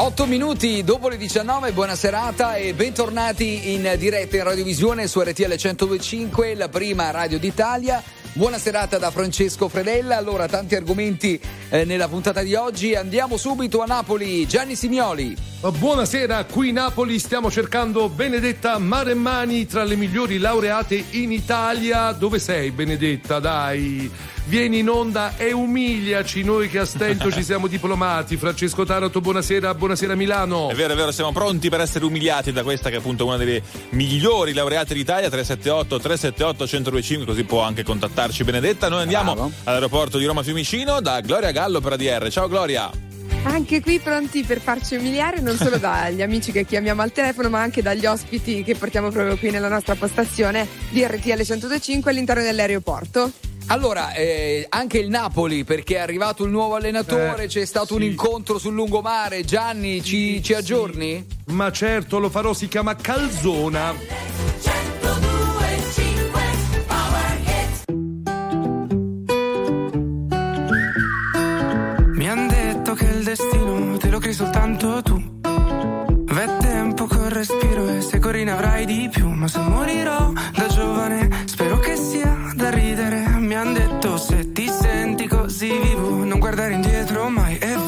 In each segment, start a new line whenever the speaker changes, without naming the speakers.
8 minuti dopo le 19, buona serata e bentornati in diretta in radiovisione su RTL 1025, la prima radio d'Italia. Buona serata da Francesco Fredella. Allora, tanti argomenti eh, nella puntata di oggi. Andiamo subito a Napoli. Gianni Simioli.
Buonasera, qui Napoli stiamo cercando Benedetta Maremmani tra le migliori laureate in Italia. Dove sei Benedetta? Dai vieni in onda e umiliaci noi che a stento ci siamo diplomati. Francesco Taranto, buonasera, buonasera Milano.
È vero, è vero, siamo pronti per essere umiliati da questa che è appunto una delle migliori laureate d'Italia, 378 378 1025, così può anche contattarci Benedetta. Noi andiamo Bravo. all'aeroporto di Roma Fiumicino da Gloria Gallo per ADR. Ciao Gloria.
Anche qui pronti per farci umiliare non solo dagli amici che chiamiamo al telefono, ma anche dagli ospiti che portiamo proprio qui nella nostra postazione di RTL 125 all'interno dell'aeroporto.
Allora, eh, anche il Napoli, perché è arrivato il nuovo allenatore, eh, c'è stato sì. un incontro sul lungomare. Gianni, ci, ci sì. aggiorni?
Ma certo, lo farò, si chiama Calzona.
Mi han detto che il destino te lo crei soltanto tu. Vette un po' col respiro e se corri ne avrai di più. Ma se morirò da giovane, spero che sia da ridere mi han detto se ti senti così vivo, non guardare indietro mai e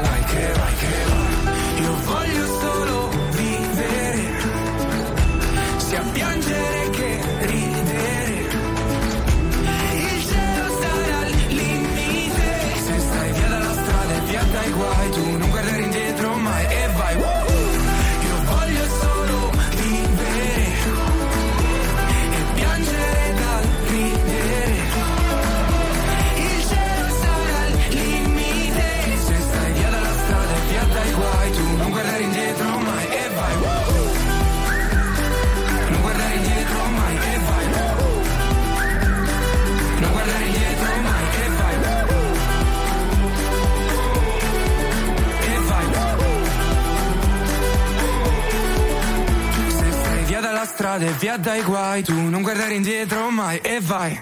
strada e via dai guai, tu non guardare indietro mai e vai.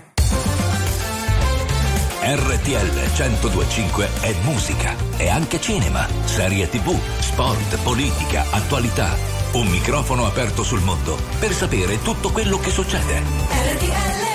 RTL 1025 è musica, è anche cinema, serie tv, sport, politica, attualità. Un microfono aperto sul mondo per sapere tutto quello che succede. RTL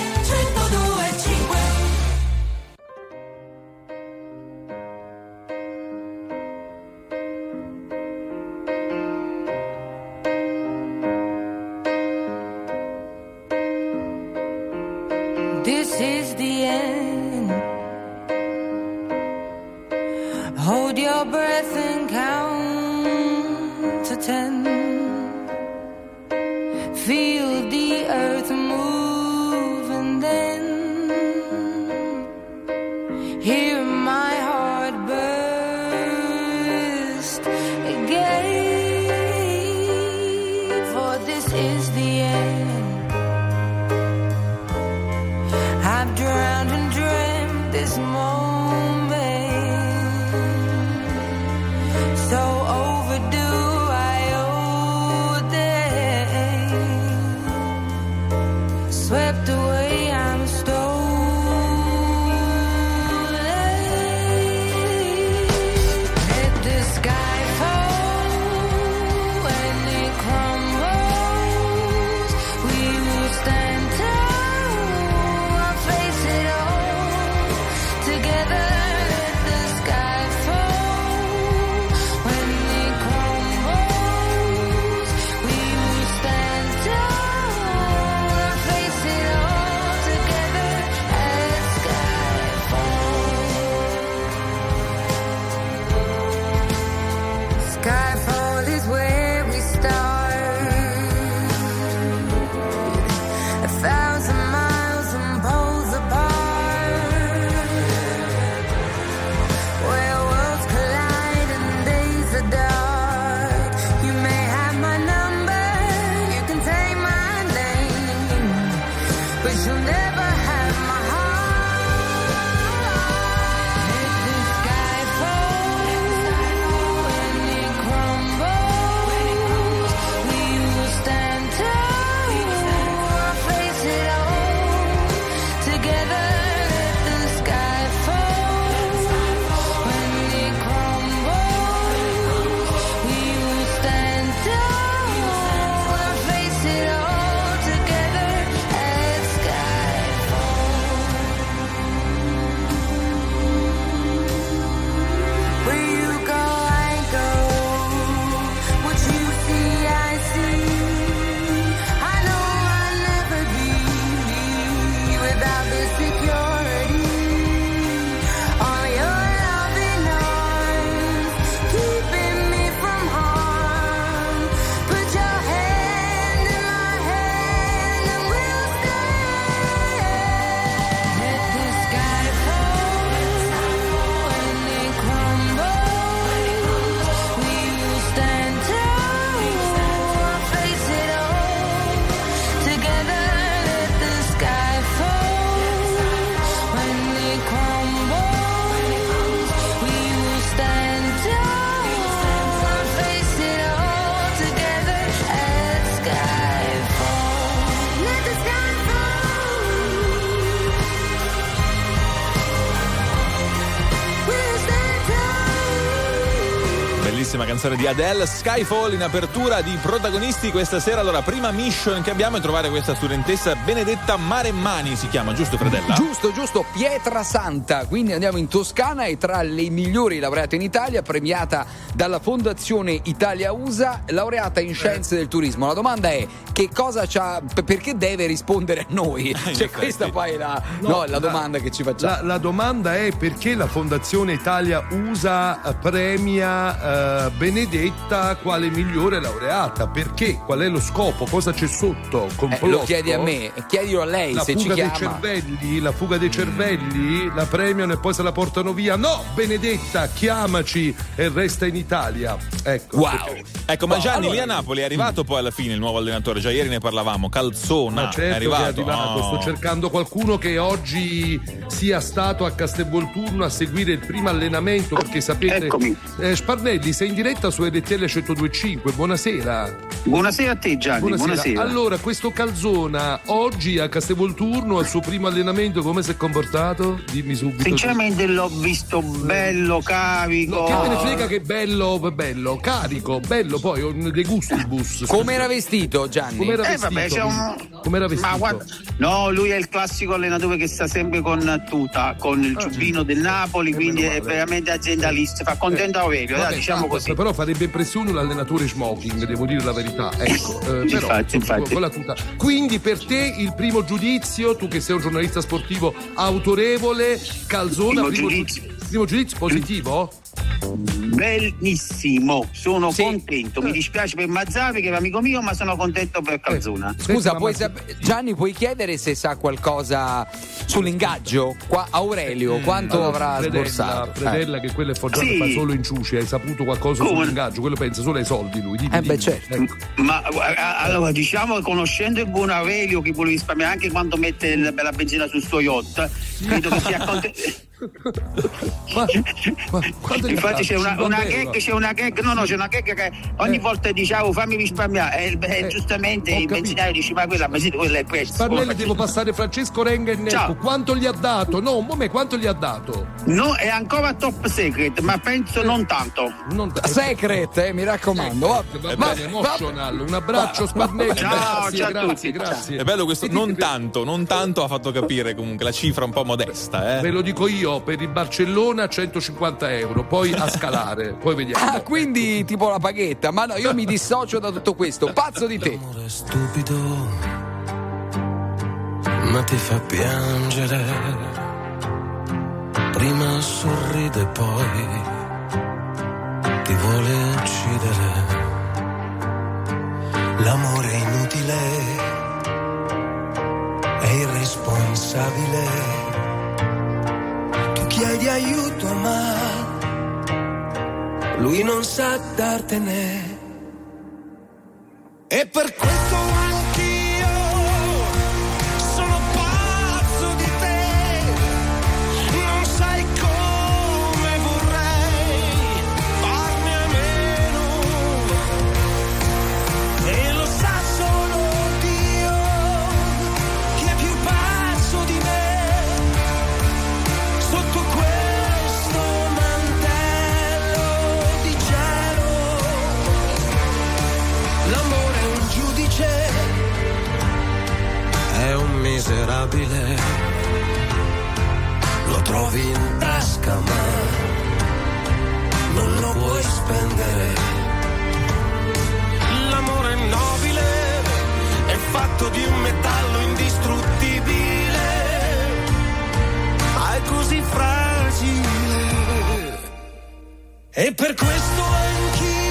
canzone di Adele, Skyfall in apertura di protagonisti questa sera. Allora, prima mission che abbiamo è trovare questa studentessa Benedetta Maremmani, si chiama, giusto Fredella?
Giusto, giusto, Pietra Santa. Quindi andiamo in Toscana e tra le migliori laureate in Italia, premiata dalla Fondazione Italia USA, laureata in scienze del turismo. La domanda è che cosa c'ha, perché deve rispondere a noi? Cioè, questa poi è la, no, no, la, la domanda che ci facciamo.
La, la, domanda è perché la Fondazione Italia USA premia uh, Benedetta quale migliore laureata? Perché? Qual è lo scopo? Cosa c'è sotto?
Eh, lo chiedi a me, chiedilo a lei
la
se
ci
chiama.
Dei cervelli, la fuga dei cervelli, la premiano e poi se la portano via. No, Benedetta, chiamaci e resta in Italia. Ecco.
Wow. Perché. Ecco, ma Gianni, allora, lì a Napoli è arrivato poi alla fine il nuovo allenatore, già ieri ne parlavamo, Calzona.
Ma certo
è arrivato.
È arrivato.
Oh.
Sto cercando qualcuno che oggi sia stato a Castelvolturno a seguire il primo allenamento perché sapete
Eccomi.
eh, Sparnelli sei in diretta su RTL 1025 buonasera
buonasera a te Gianni buonasera. buonasera.
allora questo Calzona oggi a Castelvolturno al suo primo allenamento come si è comportato? dimmi subito
sinceramente l'ho visto bello carico
no, che me ne frega che bello bello carico bello poi dei gustibus
come era vestito Gianni?
come era
eh,
vestito?
Vabbè, c'è un...
come era vestito?
Ma guarda, no lui è il classico allenatore che sta sempre con tuta con il giubbino del Napoli quindi è veramente aziendalista fa contento Aurelio
Vabbè,
diciamo così
però farebbe impressione un allenatore smoking devo dire la verità ecco eh,
infatti,
però,
infatti.
Con la tuta. quindi per te il primo giudizio tu che sei un giornalista sportivo autorevole Calzona
primo,
primo
giudizio.
primo giudizio positivo?
Bellissimo, sono
Sì.
contento. Mi dispiace per Mazzavi che è un amico mio, ma sono contento per Calzona.
Scusa, puoi sap- Gianni, puoi chiedere se sa qualcosa sull'ingaggio? Qua, Aurelio, quanto
Allora,
avrà
Fredella,
sborsato?
Fredella che quello è forgiato
Sì.
fa solo in ciuci hai saputo qualcosa
Come?
sull'ingaggio quello pensa solo ai soldi lui dimmi,
Eh, beh,
dimmi.
certo.
Ecco.
Ma a- allora diciamo conoscendo il buon Aurelio che vuole risparmiare anche quando mette il- la benzina sul suo yacht, credo che sia contento.
ma, ma
Infatti c'è una,
50
una gag, c'è una gag, no no c'è una gag che ogni
Eh.
volta diciamo fammi risparmiare e eh,
Eh,
giustamente il benzinaio dice ma quella, ma sì, quella è il prezzo.
Sparnelli devo passare Francesco Renga e
Ciao.
quanto gli ha dato? no un momento quanto gli ha dato?
No, è ancora top secret, ma penso non tanto.
non
Secret, eh, mi raccomando. Va-
Va
va-
bene, emotional. Un abbraccio Sparnelli.
Ciao,
grazie,
ciao a
grazie,
tutti.
grazie.
È bello questo, non tanto, non tanto ha fatto capire comunque la cifra un po' modesta,
Ve
eh.
lo dico io, per il Barcellona 150 euro, poi a scalare, poi vediamo.
Ah, quindi tipo la paghetta. Ma no, io mi dissocio da tutto questo. Pazzo di te.
L'amore è stupido, ma ti fa piangere. Prima sorride, poi ti vuole uccidere. L'amore è inutile, è irresponsabile. Tu chiedi aiuto, ma lui non sa dartene. E per questo miserabile. Lo trovi in tasca ma non lo puoi spendere. L'amore nobile, è fatto di un metallo indistruttibile, ma è così fragile. E per questo anch'io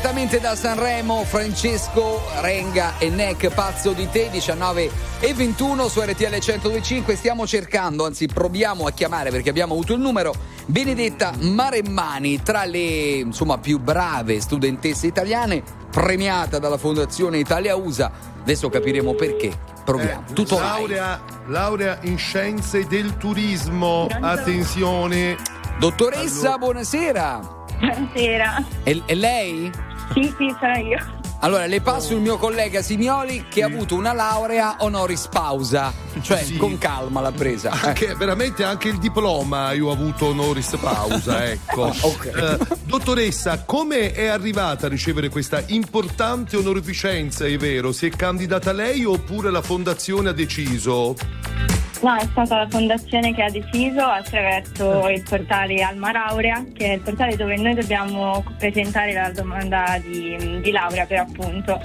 Direttamente da Sanremo, Francesco Renga e Neck Pazzo di te, 19 e 21 su RTL 1025. Stiamo cercando, anzi proviamo a chiamare perché abbiamo avuto il numero, Benedetta Maremmani, tra le insomma, più brave studentesse italiane, premiata dalla Fondazione Italia USA. Adesso capiremo perché. Proviamo.
Eh,
Tutto
laurea, laurea in scienze del turismo. Attenzione.
Dottoressa,
Allora-
buonasera.
Buonasera.
E, e lei?
Sì, sì, sono io.
Allora, le passo il mio collega Simioli che ha avuto una laurea honoris pausa, cioè
Sì.
con calma l'ha presa. Eh.
Anche, veramente anche il diploma io ho avuto honoris pausa, ecco.
Ok.
Eh, dottoressa, come è arrivata a ricevere questa importante onorificenza, è vero? Si è candidata lei oppure la fondazione ha deciso?
No, è stata la fondazione che ha deciso attraverso il portale Alma Laurea, che è il portale dove noi dobbiamo presentare la domanda di, di laurea per appunto.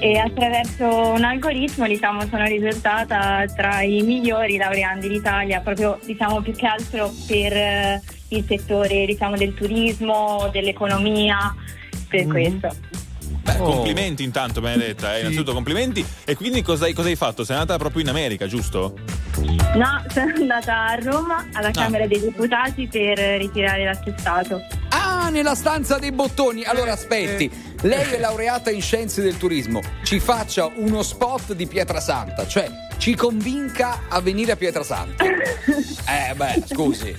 E attraverso un algoritmo diciamo, sono risultata tra i migliori laureandi d'Italia, proprio diciamo, più che altro per eh, il settore diciamo, del turismo, dell'economia, per questo.
Beh,
Oh.
complimenti intanto, Benedetta. eh,
Sì.
Innanzitutto complimenti. E quindi cosa hai, cosa hai fatto? Sei andata proprio in America, giusto?
No, sono andata a Roma alla Camera dei Deputati per ritirare l'attestato.
Ah, nella stanza dei bottoni. Allora aspetti, lei è laureata in scienze del turismo. Ci faccia uno spot di Pietrasanta, cioè ci convinca a venire a Pietrasanta. Eh, beh, scusi.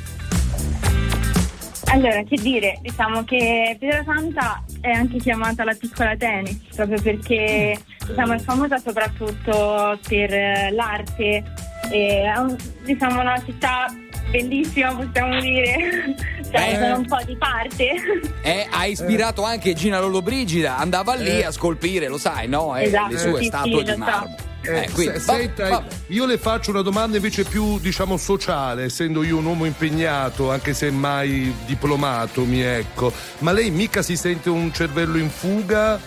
Allora, che dire, diciamo che Pietrasanta è anche chiamata la piccola Atene, proprio perché diciamo, è famosa soprattutto per eh, l'arte, è diciamo una città bellissima possiamo dire, cioè
Eh.
sono un po' di parte.
Eh, ha ispirato anche Gina Lollobrigida, andava lì a scolpire, lo sai, no? Eh,
Esatto,
le sue
sì,
statue
sì,
di
lo so.
Marmo.
Eh,
quindi,
se-
va-
senta,
vabbè.
io le faccio una domanda invece più, diciamo, sociale, essendo io un uomo impegnato, anche se mai diplomato, mi ecco. Ma lei mica si sente un cervello in fuga?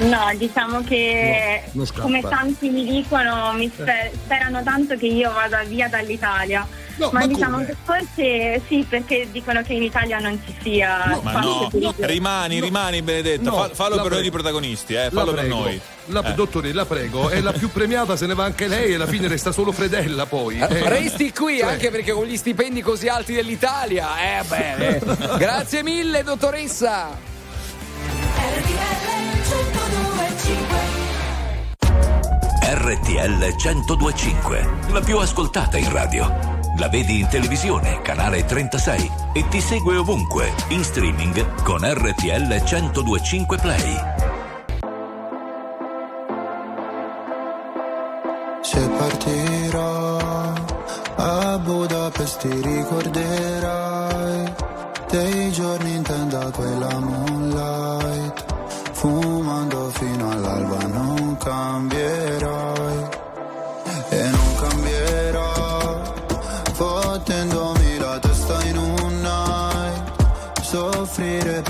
No, diciamo che
No,
come tanti mi dicono, mi sper- sperano tanto che io vada via dall'Italia.
No,
ma,
ma
diciamo
come?
che forse sì, perché dicono che in Italia non ci sia
Ma
spazio
no,
turismo.
rimani, rimani, Benedetta.
No,
Fa- fallo per noi di protagonisti, eh. Fallo per noi.
La,
Eh.
Dottore, la prego, è la più premiata, se ne va anche lei e alla fine resta solo Fredella poi.
Eh,
Eh,
Resti qui
cioè,
anche perché con gli stipendi così alti dell'Italia. Eh, beh. eh. Grazie mille, dottoressa.
RTL 1025, la più ascoltata in radio. La vedi in televisione, canale 36 e ti segue ovunque, in streaming con RTL 1025 Play.
Se partirò a Budapest ti ricorderai dei giorni in tenda quella moonlight fumando fino all'alba non cambierai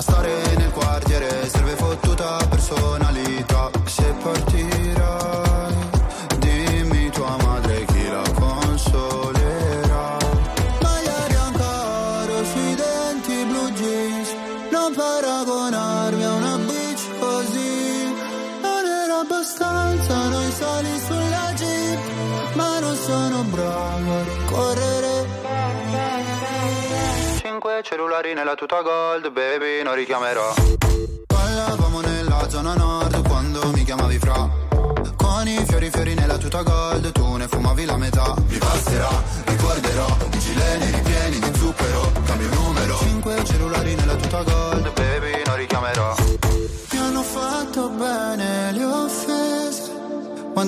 a stare nel quartiere serve fottuta personalità nella tuta gold, baby, non richiamerò. Parlavamo nella zona nord quando mi chiamavi fra. Con i fiori fiori nella tuta gold, tu ne fumavi la metà. Mi passerà, ricorderò, i gileni ripieni di zucchero, cambio numero. Cinque cellulari nella tuta gold,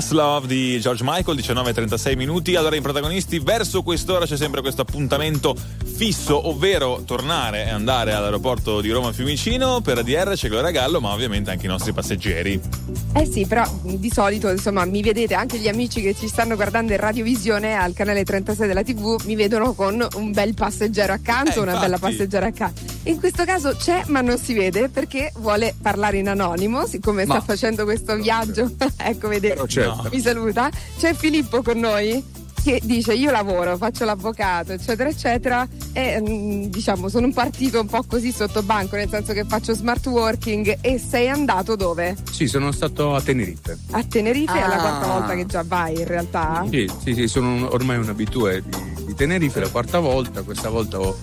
Fast Love di George Michael, 19.36 minuti. Allora, i protagonisti, verso quest'ora c'è sempre questo appuntamento fisso, ovvero tornare e andare all'aeroporto di Roma Fiumicino. Per ADR c'è Gloria Gallo, ma ovviamente anche i nostri passeggeri.
Eh sì, però di solito insomma mi vedete anche gli amici che ci stanno guardando in radiovisione al canale 36 della TV mi vedono con un bel passeggero accanto,
Eh,
una bella passeggera accanto. In questo caso c'è ma non si vede perché vuole parlare in anonimo, siccome
Ma-
sta facendo questo viaggio. ecco, vedete.
Però certo.
Mi saluta. C'è Filippo con noi che dice io lavoro, faccio l'avvocato, eccetera, eccetera e mm, diciamo sono un partito un po' così sotto banco, nel senso che faccio smart working e sei andato dove?
Sì, sono stato a Tenerife.
A Tenerife è la
Ah.
quarta volta che già vai in realtà.
Sì, sì, sì, sono un- ormai un abitué di, di Tenerife, la quarta volta. Questa volta ho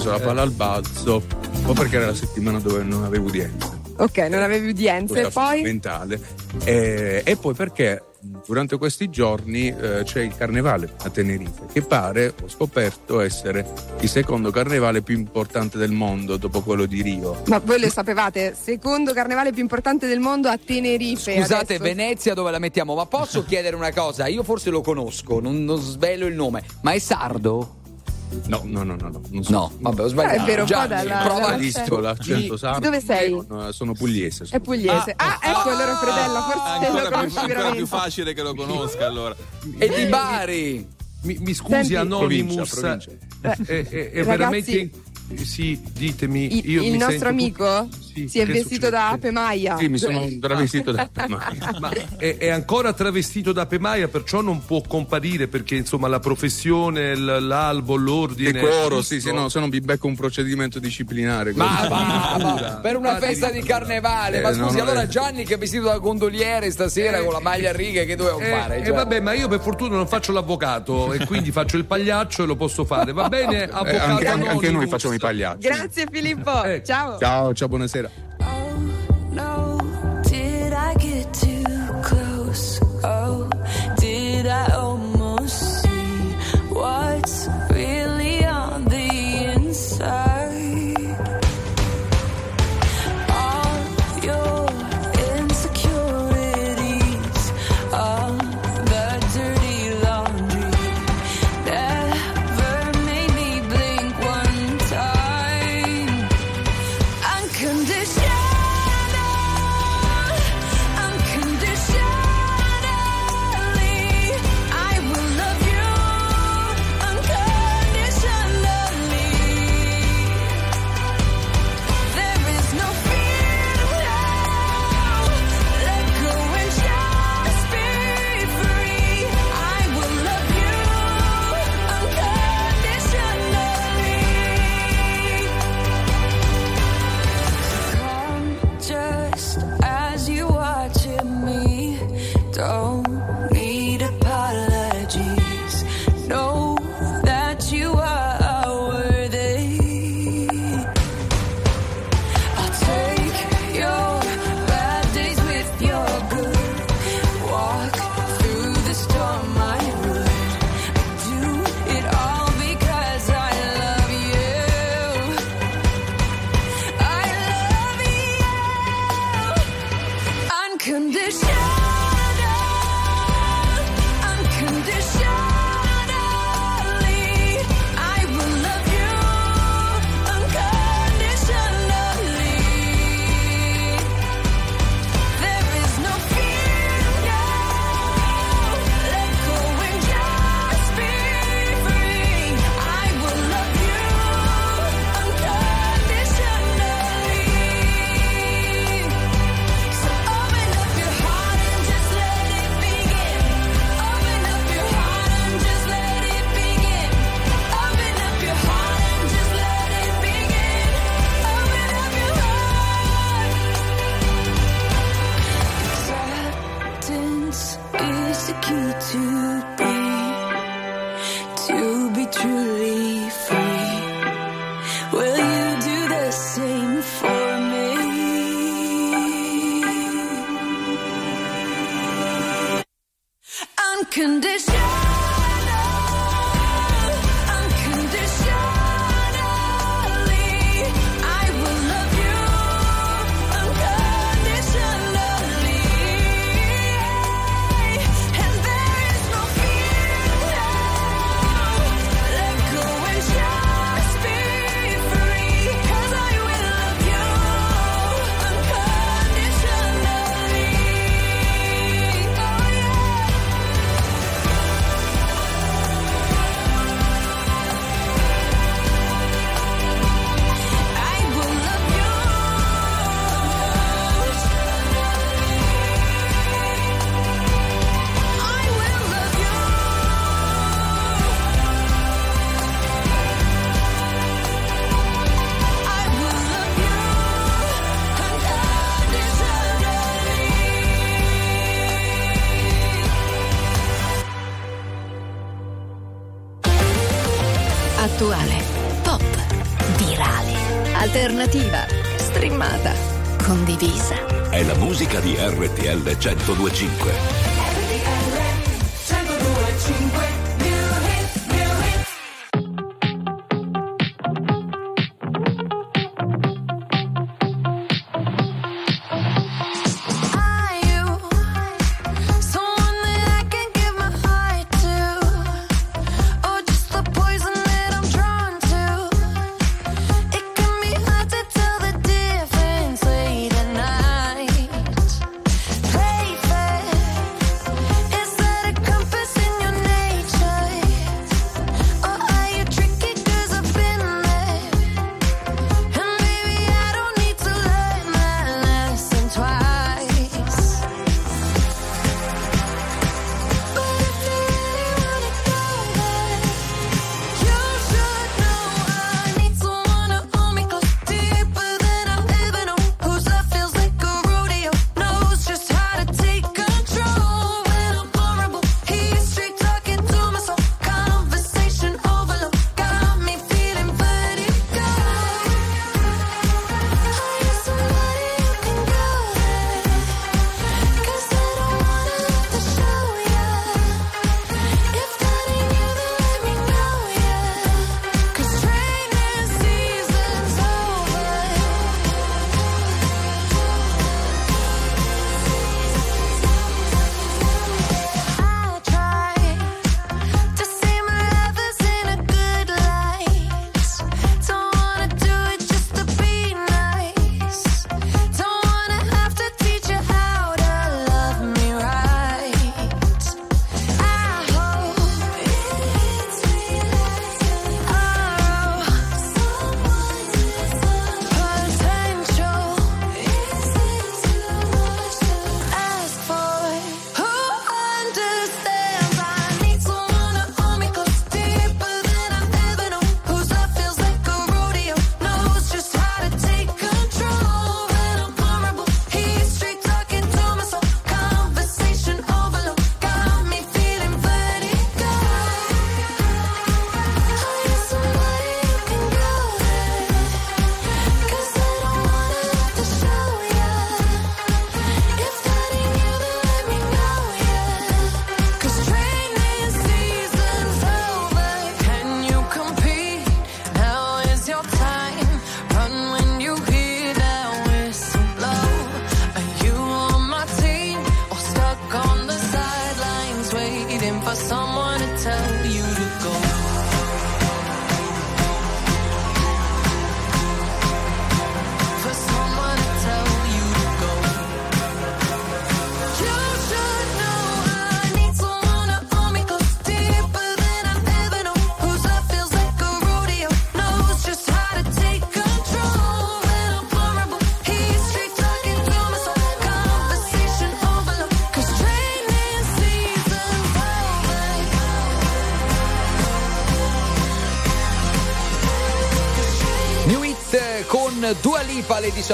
preso la palla al balzo, un po' perché era la settimana dove non avevo udienza.
Ok, non avevi udienze,
quella
poi
fondamentale. E, e poi perché durante questi giorni eh, c'è il carnevale a Tenerife, che pare, ho scoperto, essere il secondo carnevale più importante del mondo dopo quello di Rio.
ma voi lo sapevate, secondo carnevale più importante del mondo a Tenerife.
Scusate,
adesso-
Venezia dove la mettiamo? Ma posso chiedere una cosa? Io forse lo conosco, non, non svelo il nome, ma è sardo?
No, no, no, no, no. Non so.
No, vabbè, ho sbagliato.
Eh, è vero,
Gianni,
dalla-
prova
dalla-
a
Visto l'accento sardo.
Di dove sei?
non- Sono pugliese.
È pugliese. Ah, ecco allora Fredella, forse lo
ancora, più,
conosci
ancora
veramente.
più facile che lo conosca allora.
E di Bari.
Mi, mi scusi,
Senti-
Anonymous.
Provincia,
eh, eh, eh, è
Ragazzi-
veramente. Sì, ditemi.
I-
io
il
mi
nostro
sento
amico
Sì,
si è vestito
succede?
da ape maia.
Sì, mi sono travestito da
Ma è, è ancora travestito da pemaia, perciò non può comparire perché insomma la professione, l- l'albo, l'ordine.
decoro, sì, se no, se no mi becco un procedimento disciplinare.
Ma, ma- ma- per una
Infatti-
festa di carnevale. Ma
Eh, no,
scusi,
no,
allora
eh.
Gianni che è vestito da gondoliere stasera con la maglia a righe, che doveva
Eh,
fare?
eh,
Cioè-
vabbè, ma io per fortuna non faccio l'avvocato e quindi faccio il pagliaccio e lo posso fare. Va bene,
Eh,
avvocato
anche, anche- anche noi facciamo i pagliacci.
Grazie Filippo.
Eh.
Ciao.
Ciao, ciao, buonasera.
No, did I get too close? Oh, did I almost see what's really
1025.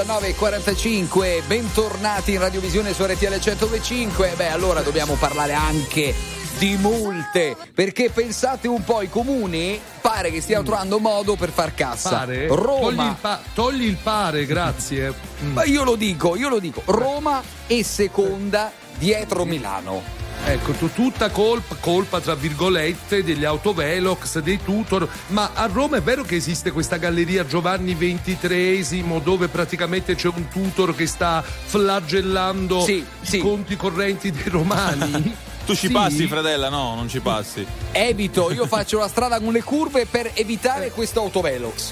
19.45, bentornati in Radiovisione su RTL 125. Beh, allora dobbiamo parlare anche di multe, perché pensate un po', i comuni pare che stiano trovando modo per far cassa.
Pare? Togli
Roma,
il, pa- togli il pare, grazie. Mm.
ma io lo dico, io lo dico, Roma è seconda dietro Milano.
Ecco, tu- tutta colpa, colpa tra virgolette degli autovelox, dei tutor, ma a Roma è vero che esiste questa galleria Giovanni XXIII dove praticamente c'è un tutor che sta flagellando
Sì,
i conti correnti dei romani?
Tu ci
Sì?
passi, fratella? No, non ci passi.
Evito, io faccio la strada con le curve per evitare questo autovelox.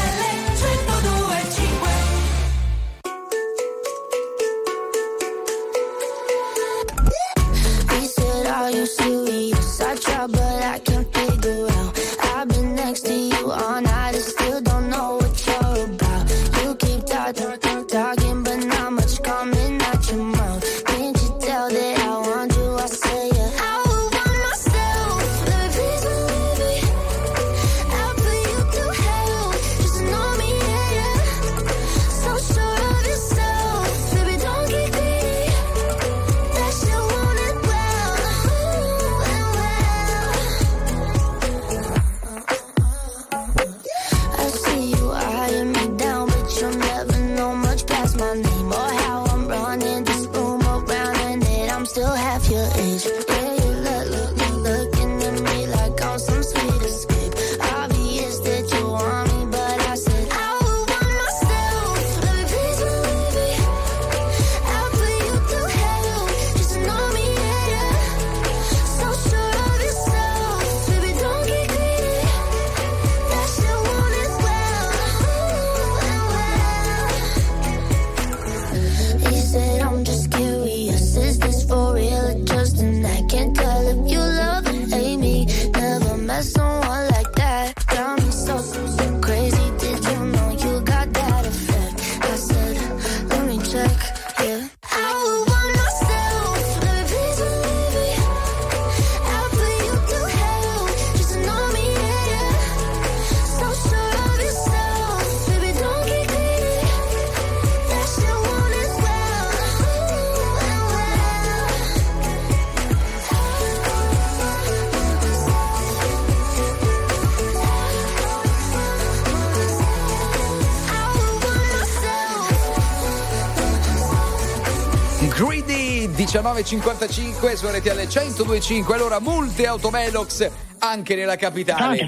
1955 su RTL 1025 allora multe autovelox anche nella capitale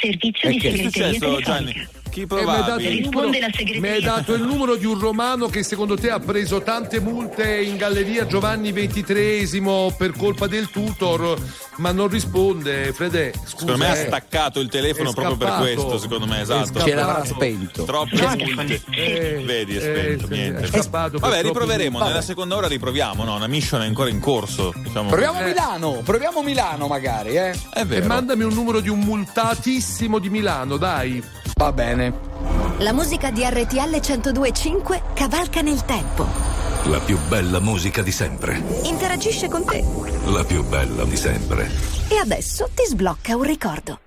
Servizio
E
di
che è
segreteria
successo,
telefonica.
Gianni? Chi
E mi hai dato
provavi?
il
Risponde
numero- mi hai dato il numero di un romano che secondo te ha preso tante multe in galleria Giovanni XXIII per colpa del tutor, ma non risponde. Fredè, scusa.
Secondo me ha
eh.
staccato il telefono proprio per questo, secondo me, esatto.
ce l'avrà spento
Troppe multe.
Eh,
Vedi, è
eh,
spento,
sì,
niente.
è scappato
Vabbè, riproveremo.
tempo.
Nella seconda ora riproviamo, no? Una mission è ancora in corso. Diciamo.
proviamo Milano proviamo Milano magari eh
È
E
vero.
mandami un numero di un multatissimo di Milano, dai.
va bene
La musica di RTL 1025 cavalca nel tempo.
La più bella musica di sempre.
Interagisce con te.
La più bella di sempre.
E adesso ti sblocca un ricordo.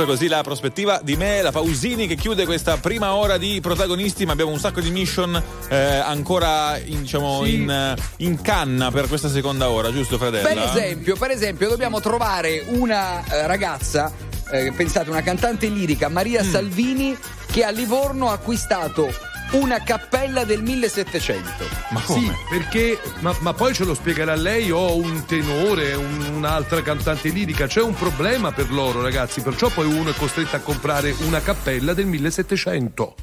Proprio così la prospettiva di me, la Pausini che chiude questa prima ora di protagonisti, ma abbiamo un sacco di mission eh, ancora in, diciamo,
Sì.
in, eh, in canna per questa seconda ora, giusto Fredella?
Per esempio, per esempio, dobbiamo trovare una eh, ragazza, eh, pensate, una cantante lirica, Maria
Mm.
Salvini, che a Livorno ha acquistato una cappella del 1700.
Ma
Sì, perché, ma, ma poi ce lo spiegherà lei, ho un tenore, un- un'altra cantante lirica, c'è un problema per loro ragazzi, perciò poi uno è costretto a comprare una cappella del 1700.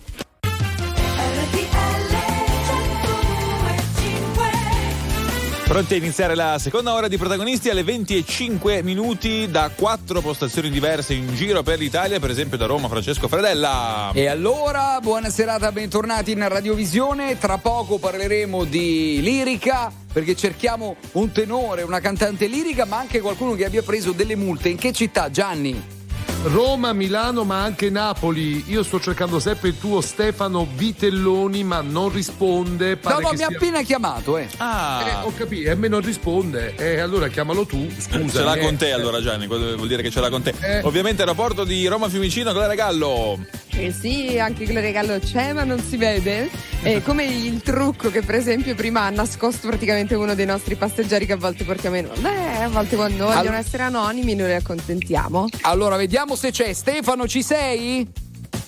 Pronti a iniziare la seconda ora di protagonisti alle 20 e 5 minuti da quattro postazioni diverse in giro per l'Italia, per esempio da Roma Francesco Fredella.
E allora, buona serata, bentornati in Radiovisione. Tra poco parleremo di lirica, perché cerchiamo un tenore, una cantante lirica, ma anche qualcuno che abbia preso delle multe. In che città, Gianni?
Roma, Milano, ma anche Napoli. Io sto cercando sempre il tuo Stefano Vitelloni, ma non risponde.
No,
Pare
no,
che
mi ha
sia-
appena chiamato, eh.
Ah,
Eh, ho capito, e a me non risponde. E allora chiamalo tu, scusa.
ce l'ha
eh.
con te allora Gianni, quello vuol dire che ce l'ha con te.
Eh.
Ovviamente aeroporto di Roma Fiumicino, Gloria Gallo.
Eh sì, anche Gloria Gallo c'è ma non si vede. È come il trucco che per esempio prima ha nascosto praticamente uno dei nostri passeggeri che a volte portiamo in onda. Eh, a volte quando vogliono
Al-
essere anonimi noi li accontentiamo.
Allora, vediamo se c'è. Stefano, ci sei?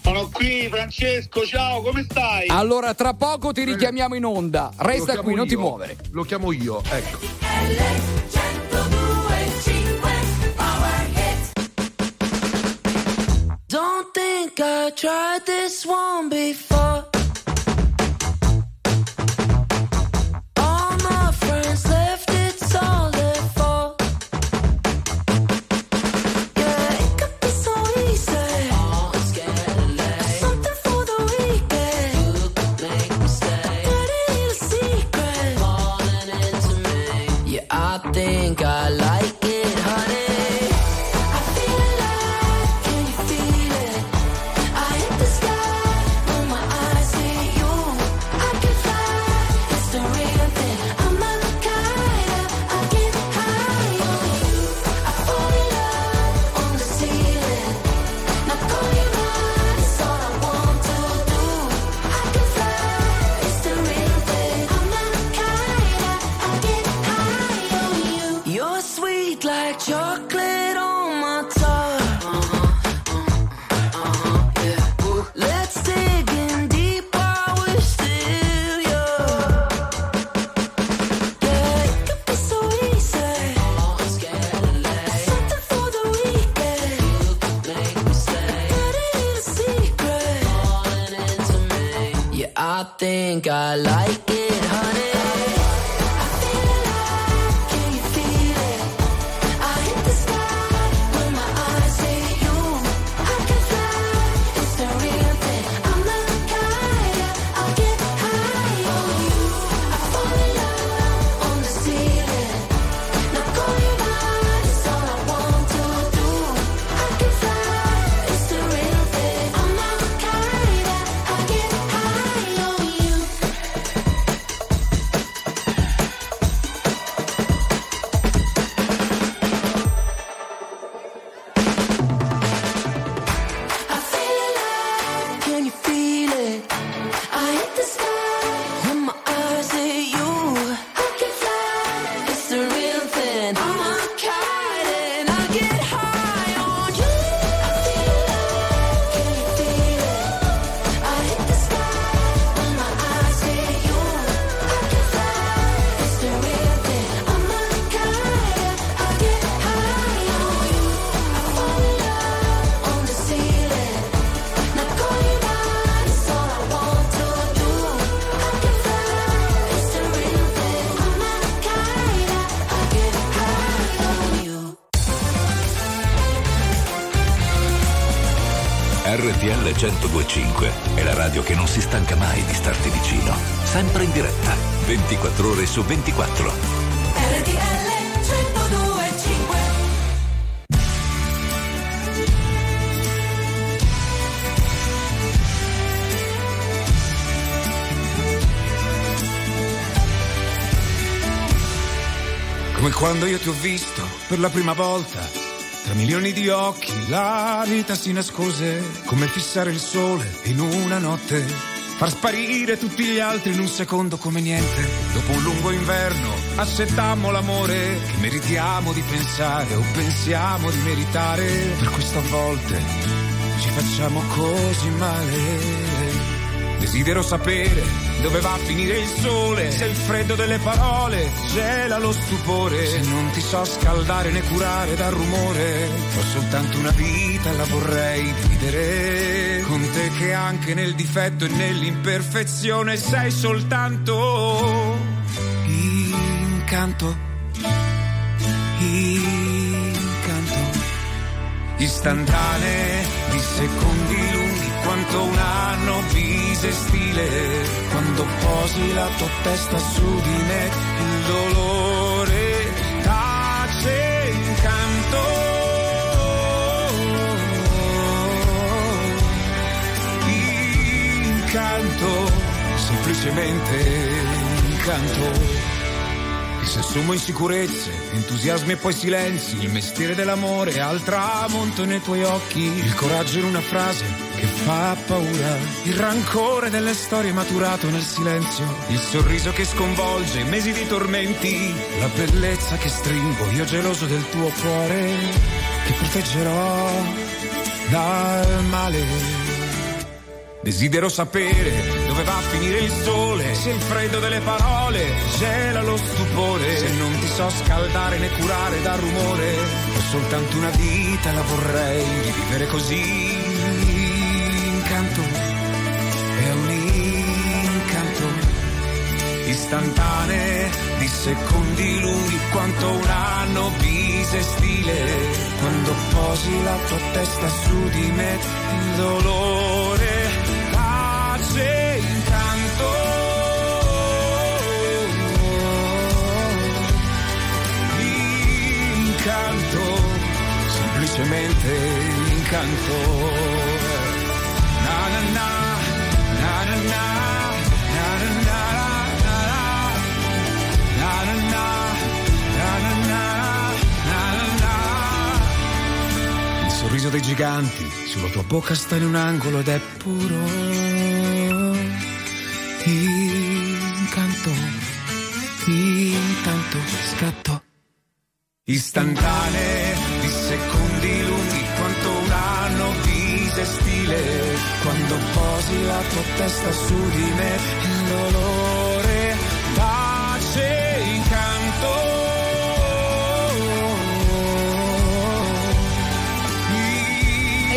Sono qui, Francesco, ciao, come stai?
Allora, tra poco ti richiamiamo in onda. Resta qui, non ti
io.
muovere.
Lo chiamo io, ecco.
Don't think I tried this one before. I think I like it, honey.
Su 24.
RTL 1025
Come quando io ti ho visto per la prima volta
Tra milioni di occhi la vita si nascose come fissare il sole in una notte. Far sparire tutti gli altri in un secondo come niente. Dopo un lungo inverno accettammo l'amore che meritiamo di pensare o pensiamo di meritare. Per questo a volte ci facciamo così male. Desidero sapere dove va a finire il sole, se il freddo delle parole gela lo stupore, se non ti so scaldare né curare dal rumore, ho soltanto una vita, la vorrei vivere con te che anche nel difetto e nell'imperfezione sei soltanto incanto, incanto, istantanee di secondi lunghi quanto un anno bisestile quando posi la tua testa su di me il dolore tace incanto incanto semplicemente incanto se assumo insicurezze, entusiasmi e poi silenzi, il mestiere dell'amore al tramonto nei tuoi occhi, il coraggio in una frase che fa paura, il rancore delle storie maturato nel silenzio, il sorriso che sconvolge mesi di tormenti, la bellezza che stringo, io geloso del tuo cuore, che proteggerò dal male. Desidero sapere dove va a finire il sole, se il freddo delle parole gela lo stupore, se non ti so scaldare né curare dal rumore, ho soltanto una vita, la vorrei vivere così. Incanto, è un incanto, istantanee di secondi lunghi quanto un anno bisestile, quando posi la tua testa su di me, il dolore pace incanto. Incanto semplicemente incanto il sorriso dei giganti sulla tua bocca sta in un angolo ed è puro incanto, intanto scatto. Istantanee di secondi lunghi quanto un anno bisestile quando posi la tua testa su di me il dolore pace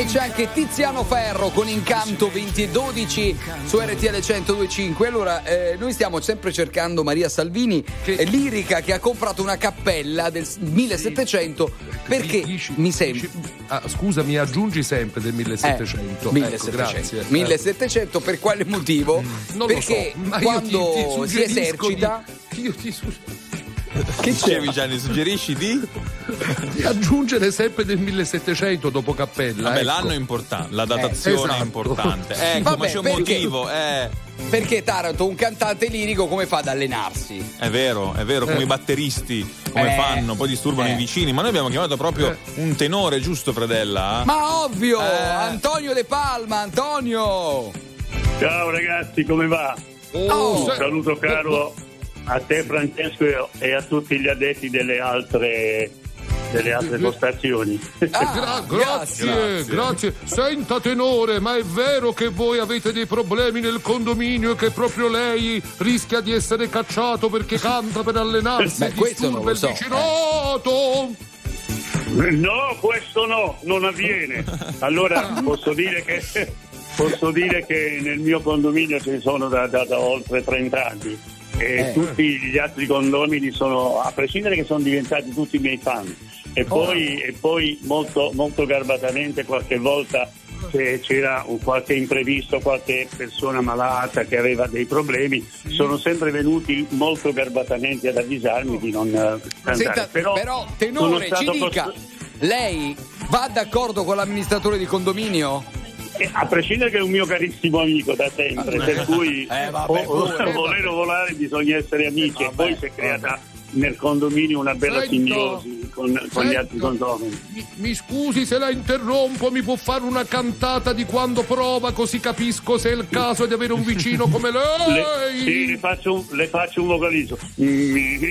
E c'è anche Tiziano Ferro con Incanto 2012 su RTL 1025. Allora, eh, noi stiamo sempre cercando Maria Salvini, eh, lirica che ha comprato una cappella del 1700 perché mi sembra.
Ah, scusa, mi aggiungi sempre del 1700.
Eh,
Ecco,
1700.
grazie.
1700 per quale motivo?
Mm, Non lo
perché
so, ma io ti-
quando
ti
si
suggerisco
esercita
di- io ti su-
Che dicevi Gianni? Suggerisci di?
di aggiungere sempre del 1700 dopo cappella.
Vabbè,
ecco.
l'anno è importante, la datazione
esatto.
è importante. Ecco,
Vabbè,
ma c'è un
perché-
motivo, eh.
Perché Taranto, un cantante lirico, come fa ad allenarsi?
È vero, è vero, come
Eh.
i batteristi, come
Eh.
fanno, poi disturbano
Eh.
i vicini. Ma noi abbiamo chiamato proprio un tenore, giusto, Fredella?
Ma ovvio!
Eh.
Antonio De Palma, Antonio!
Ciao ragazzi, come va?
Oh,
un saluto caro a te Francesco e a tutti gli addetti delle altre, delle altre postazioni.
Gra- grazie, grazie, Senta tenore, ma è vero che voi avete dei problemi nel condominio e che proprio lei rischia di essere cacciato perché canta per allenarsi e
questo non
disturba
lo
il
so,
vicinato?
No, questo no, non avviene. Allora posso dire che, posso dire che nel mio condominio ci sono da, da- da oltre 30 anni e
Eh.
tutti gli altri condomini sono, a prescindere che sono diventati tutti miei fan, e poi, e poi molto, molto garbatamente qualche volta c'era un qualche imprevisto, qualche persona malata che aveva dei problemi, sono sempre venuti molto garbatamente ad avvisarmi di non eh, cantare.
Senta, però,
sono
tenore, ci dica,
costr-
lei va d'accordo con l'amministratore di condominio?
Eh, A prescindere che è un mio carissimo amico da sempre, per cui
Eh, vabbè,
o-
pure,
o volare bisogna essere amici e poi si è creata nel condominio una bella
Senta,
simbiosi. con, con gli altri condomini.
Mi, mi scusi se la interrompo, mi può fare una cantata di quando prova così capisco se è il caso di avere un vicino come
Le,
lei.
sì, le faccio, un- le faccio un vocalizzo. Mi- Le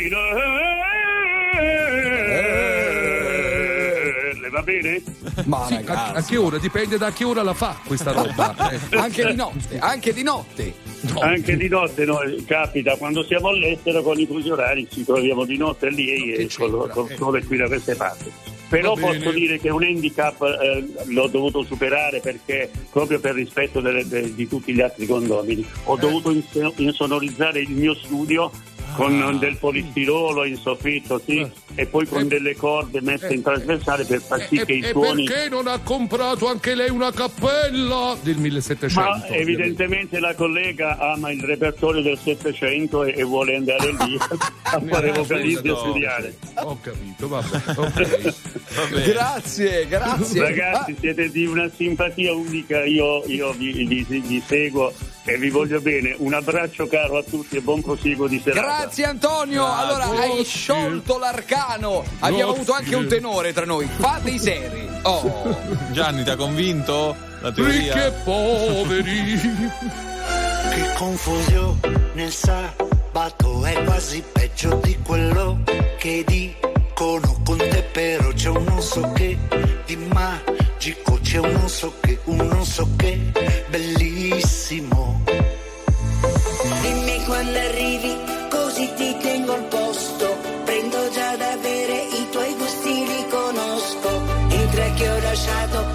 va bene?
Ma
Sì, a, a che ora? Dipende da che ora la fa questa roba. Eh.
Anche di notte, anche di notte.
Anche di notte noi, capita, quando siamo all'estero con i fusi orari ci troviamo di notte lì e con il sole qui da queste parti. Però posso dire che un handicap eh, l'ho dovuto superare perché proprio per rispetto delle- de- di tutti gli altri condomini ho dovuto inso- insonorizzare il mio studio con del polistirolo in soffitto sì, e poi con delle corde messe in trasversale per far sì
E,
che i
e
suoni
perché non ha comprato anche lei una cappella del 1700?
Ma
ovviamente.
evidentemente la collega ama il repertorio del Settecento e, e vuole andare lì a fare vocalizzi e studiare.
Ho capito, vabbè, ok.
Grazie, grazie.
Ragazzi, siete di una simpatia unica, io, io vi, vi- vi seguo e vi voglio bene. Un abbraccio caro a tutti e buon proseguo di serata.
Grazie Antonio,
Grazie.
allora hai sciolto l'arcano, abbiamo avuto anche un tenore tra noi, fate i seri. Oh.
Gianni, ti ha convinto la
Ricchi e
teoria?
poveri.
Che confusione il sabato è quasi peggio di quello che dicono con te però c'è un non so che di magico, c'è un non so che, un non so che bellissimo.
Dimmi quando arrivi, così ti tengo al posto. Prendo già da bere, i tuoi gusti li conosco. Entra che ho lasciato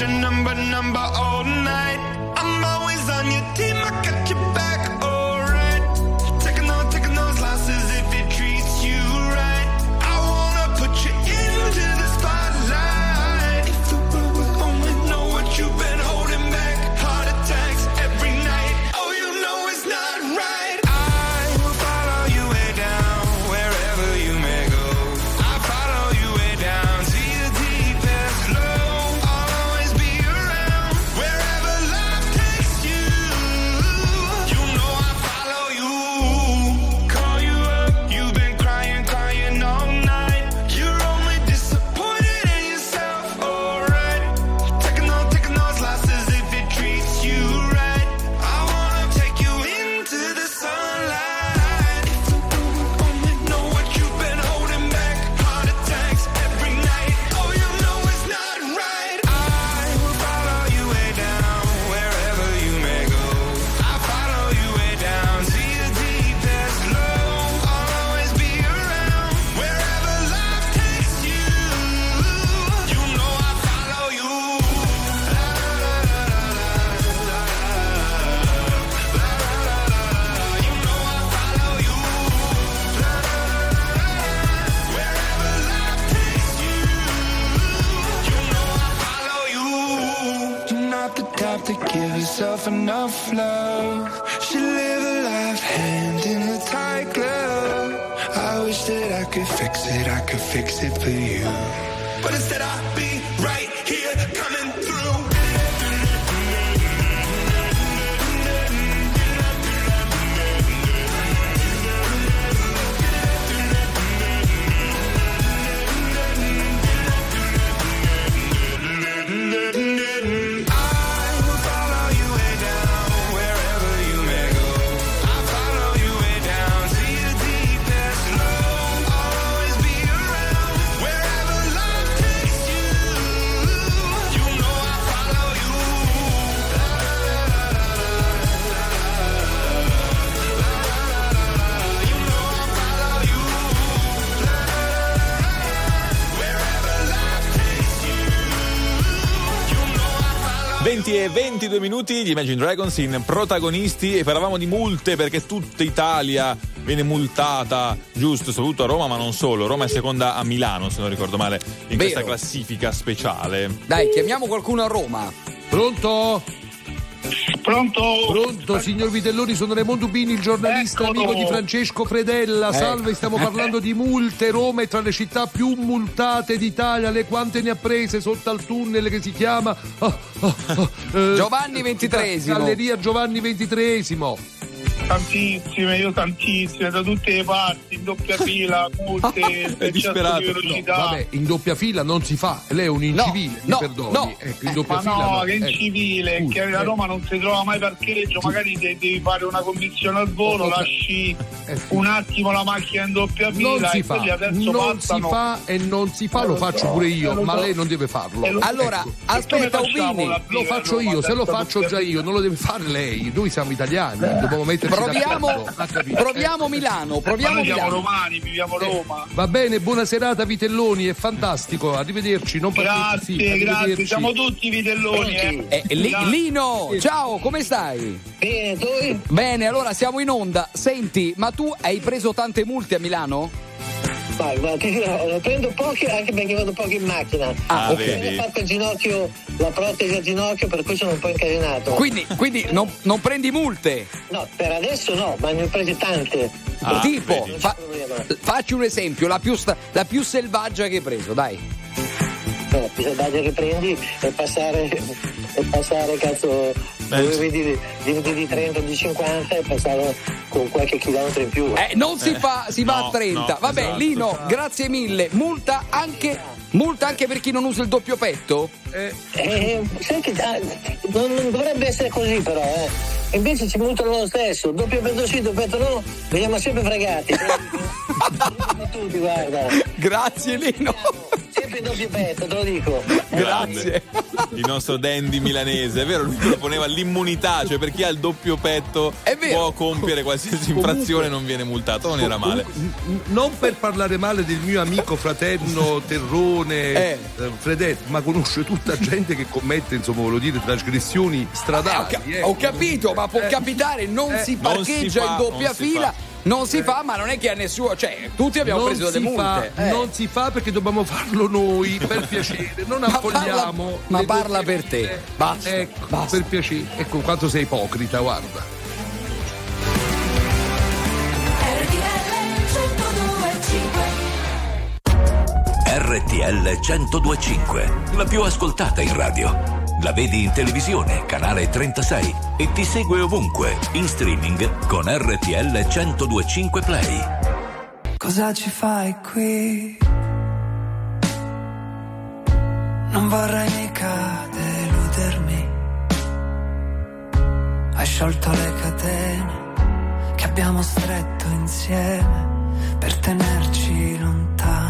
Number, number,
oh 22 minuti gli Imagine Dragons in protagonisti e parlavamo di multe perché tutta Italia viene multata, giusto, soprattutto a Roma, ma non solo. Roma è seconda a Milano, se non ricordo male, in questa classifica speciale.
Dai, chiamiamo qualcuno a Roma.
Pronto?
Pronto?
Pronto, signor Vitelloni, sono Raimondo Bini, il giornalista
Eccolo.
amico di Francesco Fredella.
Eh.
Salve, stiamo parlando di multe. Roma è tra le città più multate d'Italia. Le quante ne ha prese sotto al tunnel che si chiama ah, ah, ah, eh,
Giovanni XXIII.
Galleria Giovanni XXIII.
Tantissime, io tantissime, da tutte le parti, in doppia fila, multe, eccesso di velocità.
No, vabbè, in doppia fila non si fa. Lei è un incivile, mi
no,
perdoni.
no.
Ecco, in doppia
Ma
fila
no,
no.
che
Ecco.
incivile,
Scusi,
che a
eh.
Roma non si trova mai parcheggio, magari de- devi fare una commissione al volo,
Oh,
lasci un attimo la macchina in doppia fila
Non si
e
fa,
quelli adesso
non si fa e non si fa,
Eh,
lo
lo
faccio
so,
pure
eh,
io,
lo
ma
so.
lei non deve farlo.
Eh, lo-
Allora,
ecco.
aspetta, Ubini,
Lo faccio io, se lo faccio già io, non lo deve fare lei. Noi siamo italiani, dobbiamo metterci
Proviamo, proviamo Milano, proviamo Milano.
romani, viviamo Roma.
Va bene, buona serata Vitelloni, è fantastico. Arrivederci, non partite,
Grazie,
sì,
grazie,
arrivederci.
siamo tutti vitelloni. Eh.
Eh, Li- Lino, ciao, come stai?
Bene, tu?
Bene, allora siamo in onda. Senti, ma tu hai preso tante multe a Milano?
Guarda, ti dirò, ne prendo poche anche perché vado poco in macchina.
Ah, ok.
Mi ha fatto il ginocchio, la protesi al ginocchio, per cui sono un po' incasinato.
Quindi, quindi non, non prendi multe?
No, per adesso no, ma ne ho prese tante.
Ah, tipo, fa- facci un esempio, la più, la più selvaggia che hai preso, dai.
No, più selvaggia che prendi e passare, e passare cazzo, dovevi di, di, di, di 30 di 50 e passare con qualche chilometro in più.
Eh, non si fa, si va
no,
a 30.
no,
Vabbè,
esatto.
Lino, grazie mille. Multa anche, multa anche per chi non usa il doppio petto?
Eh, sai che ah, non, non dovrebbe essere così però, eh. Invece ci multano lo stesso, doppio petto sì, doppio petto no, veniamo sempre fregati. tutti, guarda.
Grazie Lino.
Sempre doppio petto, te lo dico.
Grazie. Il nostro dandy milanese, è vero, lui proponeva l'immunità, cioè per chi ha il doppio petto può compiere qualsiasi infrazione e non viene multato, non era male.
N- Non per parlare male del mio amico fraterno Terrone
Eh.
eh, Fredet, ma conosce tutta gente che commette, insomma, voglio dire, trasgressioni stradali.
Ho, ca-
eh.
ho capito, ma può capitare, non
Eh,
si
non
parcheggia
si fa,
in doppia
non
fila.
fa.
Non si fa, ma non è che a nessuno. Cioè, tutti abbiamo
non
preso delle
si fa,
multe. eh.
Non si fa perché dobbiamo farlo noi, per piacere. Non
Ma
affolliamo.
parla- ma parla per te. Basta,
Ecco, per piacere. Ecco quanto sei ipocrita, guarda.
RTL 1025, la più ascoltata in radio. La vedi in televisione, canale 36 e ti segue ovunque, in streaming con RTL 1025 Play.
Cosa ci fai qui? Non vorrei mica deludermi. Hai sciolto le catene che abbiamo stretto insieme per tenerci lontani.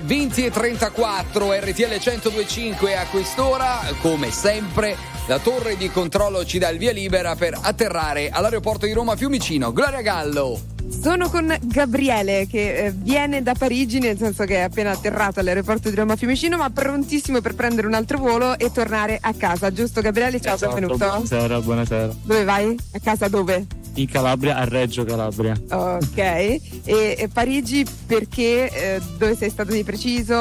20 e 34 RTL 1025 a quest'ora come sempre la torre di controllo ci dà il via libera per atterrare all'aeroporto di Roma Fiumicino Gloria Gallo
Sono con Gabriele che eh, viene da Parigi, nel senso che è appena atterrato all'aeroporto di Roma Fiumicino, ma prontissimo per prendere un altro volo e tornare a casa. Giusto Gabriele? Ciao,
Esatto,
benvenuto.
Buonasera, buonasera.
Dove vai? A casa dove?
In Calabria, a Reggio Calabria.
Ok. E, e Parigi perché? eh, dove sei stato di preciso?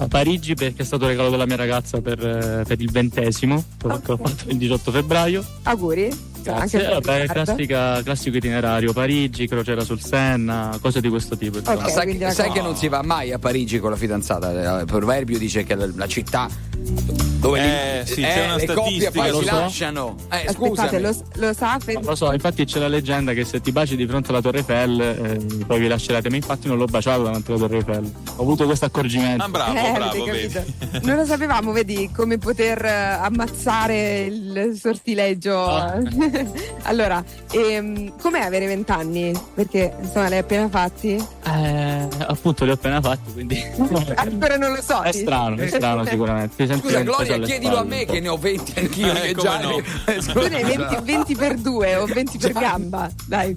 A Parigi perché è stato il regalo della mia ragazza per, eh, per il ventesimo, quello che ho fatto il 18 febbraio.
Auguri.
Grazie.
Anche
Vabbè, classica- classico itinerario, Parigi, crociera sul Senna, cose di questo tipo. insomma.
Ma sai, sai che non si va mai a Parigi con la fidanzata? Il proverbio dice che la, la città dove
Eh,
gli-
sì, c'è una
le coppie poi
su-
si lasciano. Eh,
Aspettate, lo, lo sa? Fe-
Non Lo so, infatti c'è la leggenda che se ti baci di fronte alla Torre Eiffel eh, poi vi lascerete, ma infatti non l'ho baciato davanti alla Torre Eiffel. Ho avuto questo accorgimento.
Ah, bravo,
Eh,
bravo, vedi.
Non lo sapevamo, vedi, come poter eh, ammazzare il sortileggio.
Ah.
allora, ehm, com'è avere vent'anni? Perché insomma, l'hai appena fatti?
Eh, appunto li ho appena fatti, quindi
Ancora non lo so.
è strano, è strano sicuramente.
Scusa Gloria, chiedilo a
spalle.
me che ne ho 20 anch'io.
Eh,
già
no.
ne-
Tu ne hai 20, 20 per 2 o 20 per gamba. Dai.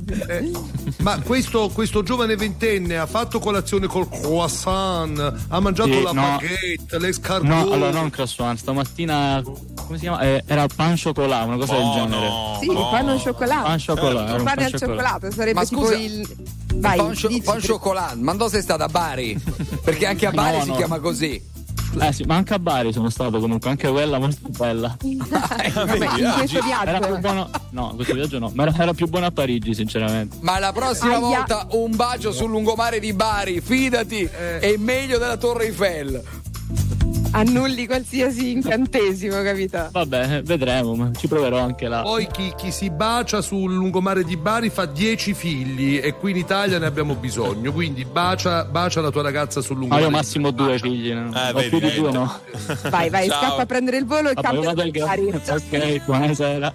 Ma questo, questo giovane ventenne ha fatto colazione col croissant, ha mangiato
Sì,
la
no.
baguette, l'escargot.
No, allora non croissant, stamattina come si chiama? Eh, era pan chocolat, una cosa del genere.
Sì, il pane al cioccolato.
Pan
Il
un
pane
pan
al cioccolato sarebbe
Ma
tipo
scusa,
il. Vai,
Pan,
dici,
pan chocolat, ma dove sei stata a Bari? Perché anche a
No,
Bari si
no.
chiama così.
Eh sì, ma anche a Bari sono stato comunque, anche quella molto bella.
Vabbè, in questo
Era più
viaggio.
buono. No, questo viaggio no, ma era, era più buono a Parigi, sinceramente.
Ma la prossima
Aia.
volta un bacio sul lungomare di Bari, fidati, è meglio della Torre Eiffel.
Annulli qualsiasi incantesimo, capito?
Vabbè, vedremo, ma ci proverò anche là.
Poi chi, chi si bacia sul lungomare di Bari fa 10 figli e qui in Italia ne abbiamo bisogno. Quindi bacia, bacia la tua ragazza sul
Ma
lungomare.
io
di
massimo due figli, no?
Eh, vedi,
più di due no.
Vai, vai,
Ciao.
scappa a prendere il volo e
Vabbè,
cambia.
Ok, buonasera.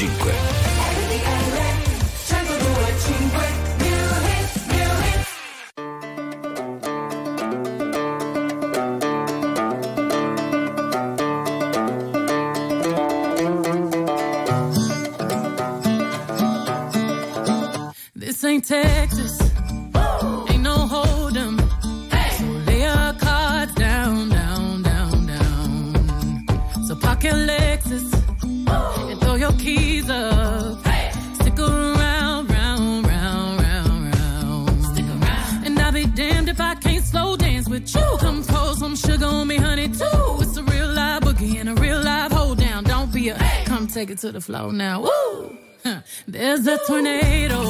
1025.
To the floor now. Woo! There's a tornado.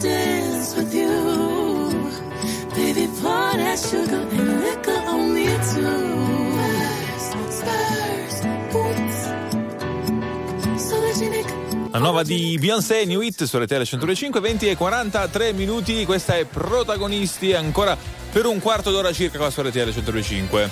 Dance with you. Baby, pour that sugar and liquor on me too. Spurs, boots. So that you make
La nuova di Beyoncé, New Hit su RTL 105, 20 e 43 minuti. Questa è Protagonisti ancora per un quarto d'ora circa qua su RTL 105.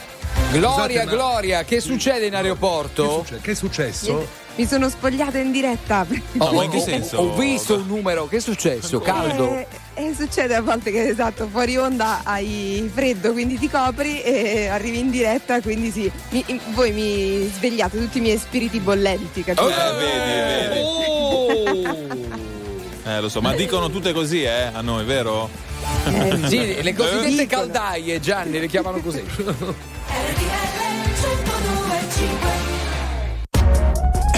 Gloria,
Scusate, ma-
Gloria, che succede in aeroporto?
Che è successo?
Mi sono spogliata in diretta.
Oh,
ma in che
ho-
senso?
Ho, visto un numero, che è successo? Caldo?
Eh, eh, succede a volte che esatto, fuori onda hai freddo, quindi ti copri e arrivi in diretta, quindi sì. Mi- in- voi mi svegliate tutti i miei spiriti bollenti, capito?
Eh, vedi, vedi. Eh, lo so, ma dicono tutte così, eh, a noi, vero?
Sì, le cosiddette caldaie, Gianni, le chiamano così.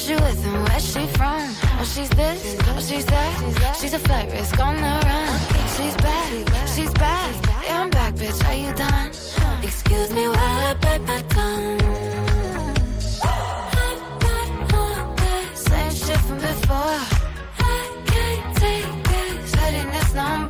Who she with and where she from? Oh, she's this, oh, she's that. She's a flight risk on the run. She's back, she's back. Yeah, I'm back, bitch. Are you done? Excuse me while I bite my tongue. Same shit from before. I can't take it. Setting this number.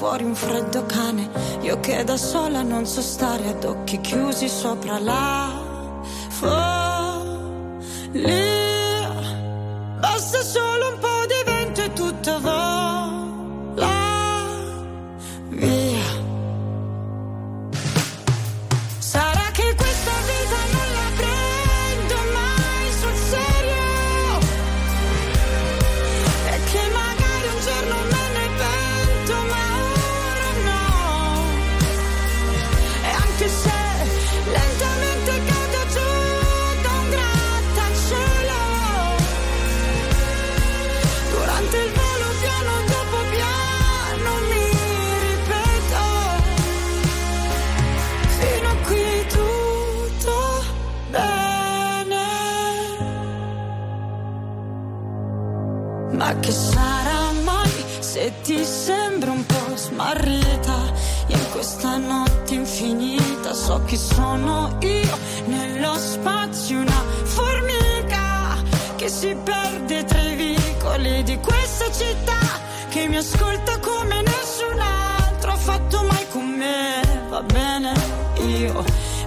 Fuori un freddo cane, io che da sola non so stare ad occhi chiusi sopra la Che sarà mai se ti sembra un po' smarrita in questa notte infinita? So chi sono io nello spazio, una formica che si perde tra i vicoli di questa città che mi ascolta come nessun altro ha fatto mai con me. Va bene, io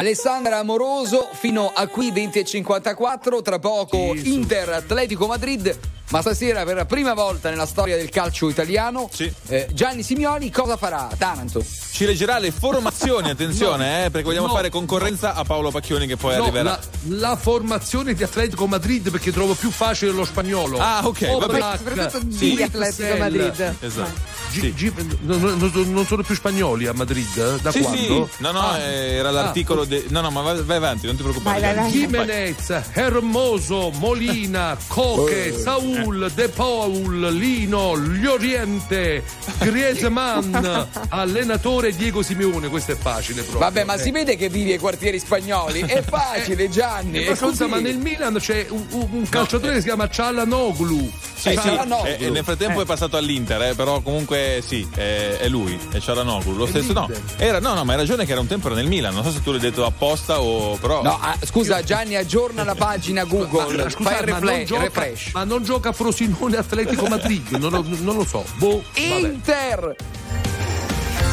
Alessandra Amoroso fino a qui 20 e 54, tra poco Inter Atletico Madrid, ma stasera per la prima volta nella storia del calcio italiano eh, Gianni Simioni cosa farà? a Taranto.
Ci leggerà le formazioni, attenzione, eh, perché vogliamo
No.
fare concorrenza a Paolo Pacchioni che poi
No,
arriverà.
la, la formazione di Atletico Madrid perché trovo più facile lo spagnolo.
Ah, ok,
O
vabbè.
Soprattutto di
sì,
Atletico. Madrid.
Esatto.
Gi- gi- non, non- non sono più spagnoli a Madrid? Da
sì,
quando?
sì. No, no,
Ah.
eh, era l'articolo. de- No, no, ma vai, vai avanti, non ti preoccupare.
Vai, vai, vai.
Jimenez, Hermoso, Molina, Coque, Saul, De Paul, Lino, Lloriente, Griezmann, allenatore Diego Simeone. Questo è facile proprio.
Vabbè, ma
Eh.
si vede che vivi ai quartieri spagnoli, è facile Gianni.
Eh, ma scusa, ma nel Milan c'è un, un- un calciatore che si chiama Cialanoglu.
Sì, sì,
Cialanoglu.
e, e nel frattempo è passato all'Inter, eh, però comunque sì, è, è lui, è Cialanoglu. Lo stesso, no. Era, no, no, ma hai ragione che era un tempo era nel Milan. Non so se tu l'hai detto apposta o però.
No, ah, scusa Gianni, aggiorna la pagina Google,
Ma, scusa,
fai il refle-
gioca-
refresh.
Ma non gioca Frosinone Atletico Madrid? Non, lo- non lo so. Boh, vabbè.
Inter!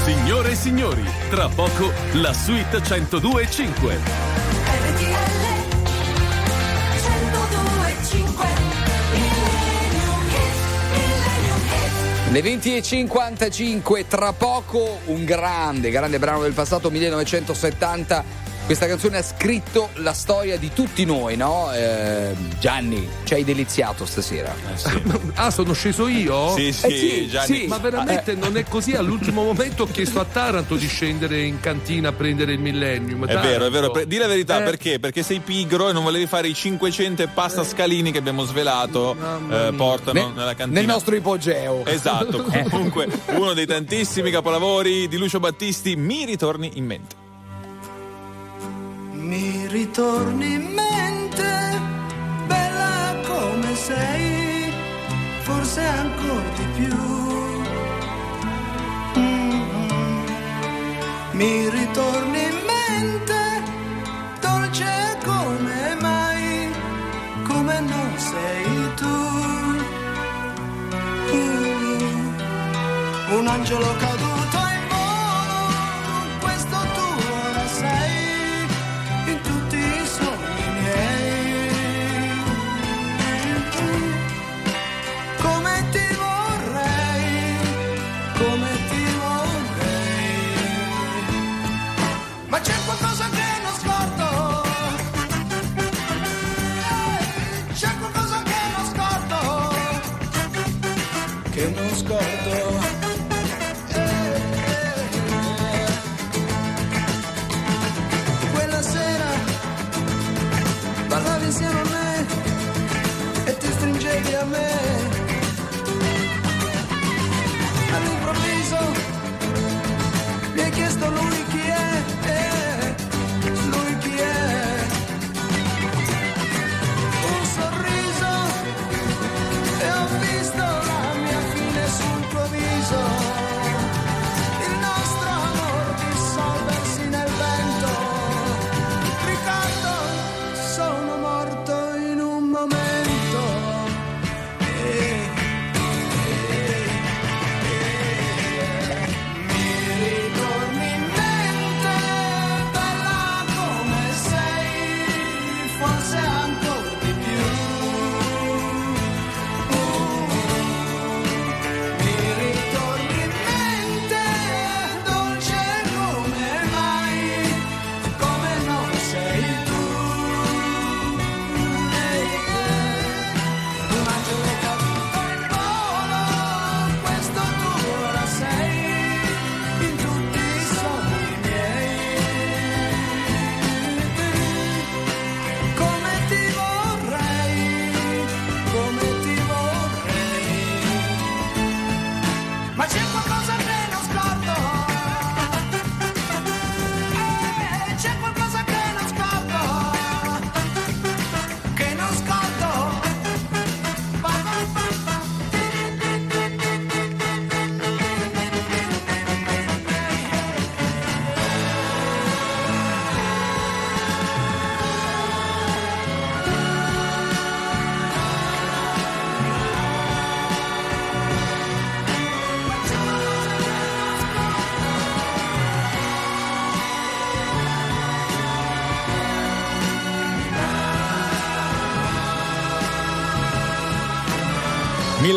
Signore e signori, tra poco la suite 102.5.
Le 20.55, tra poco un grande, grande brano del passato 1970. Questa canzone ha scritto la storia di tutti noi, no? Eh, Gianni, ci hai deliziato stasera.
Ah, sono sceso io?
Sì, sì,
Eh sì,
Gianni.
sì.
Ma veramente non è così? All'ultimo momento ho chiesto a Taranto di scendere in cantina a prendere il millennium.
È vero, è vero. Di la verità,
Eh.
perché? Perché sei pigro e non volevi fare i 500 e pasta scalini che abbiamo svelato, eh, portano
Ne-
nella cantina.
nel nostro ipogeo.
Esatto, comunque uno dei tantissimi capolavori di Lucio Battisti mi ritorni in mente.
Mi ritorni in mente, bella come sei, forse ancora di più. Mm. Mi ritorni in mente, dolce come mai, come non sei tu. Uh. Un angelo caduto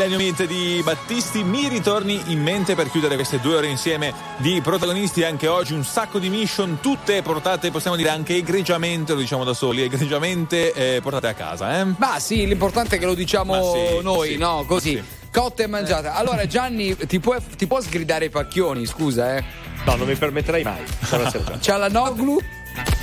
Millennium Hit di Battisti mi ritorni in mente per chiudere queste due ore insieme di protagonisti anche oggi un sacco di mission tutte portate possiamo dire anche egregiamente lo diciamo da soli egregiamente eh, portate a casa eh?
Ma sì, l'importante è che lo diciamo
sì,
noi,
sì.
no? Così. Cotta e mangiata. Allora, Gianni, ti può, ti può sgridare i pacchioni, scusa, eh?
No, non mi permetterei mai. Buonasera.
C'ha la Noglu?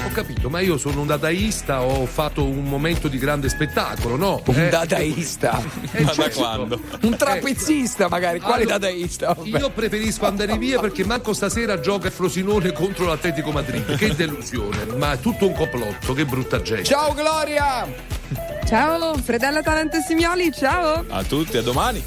Ho capito, ma io sono un dadaista, ho fatto un momento di grande spettacolo, no?
Un
Eh,
dadaista?
Eh,
Ma da
certo.
quando?
Un trapezzista, magari. Quale
Allora,
dadaista? Vabbè.
Io preferisco andare via perché manco stasera gioca il Frosinone contro l'Atletico Madrid. Che delusione, ma è tutto un complotto, che brutta gente.
Ciao Gloria!
Ciao, Fredella Talento Simioli, ciao!
a tutti a domani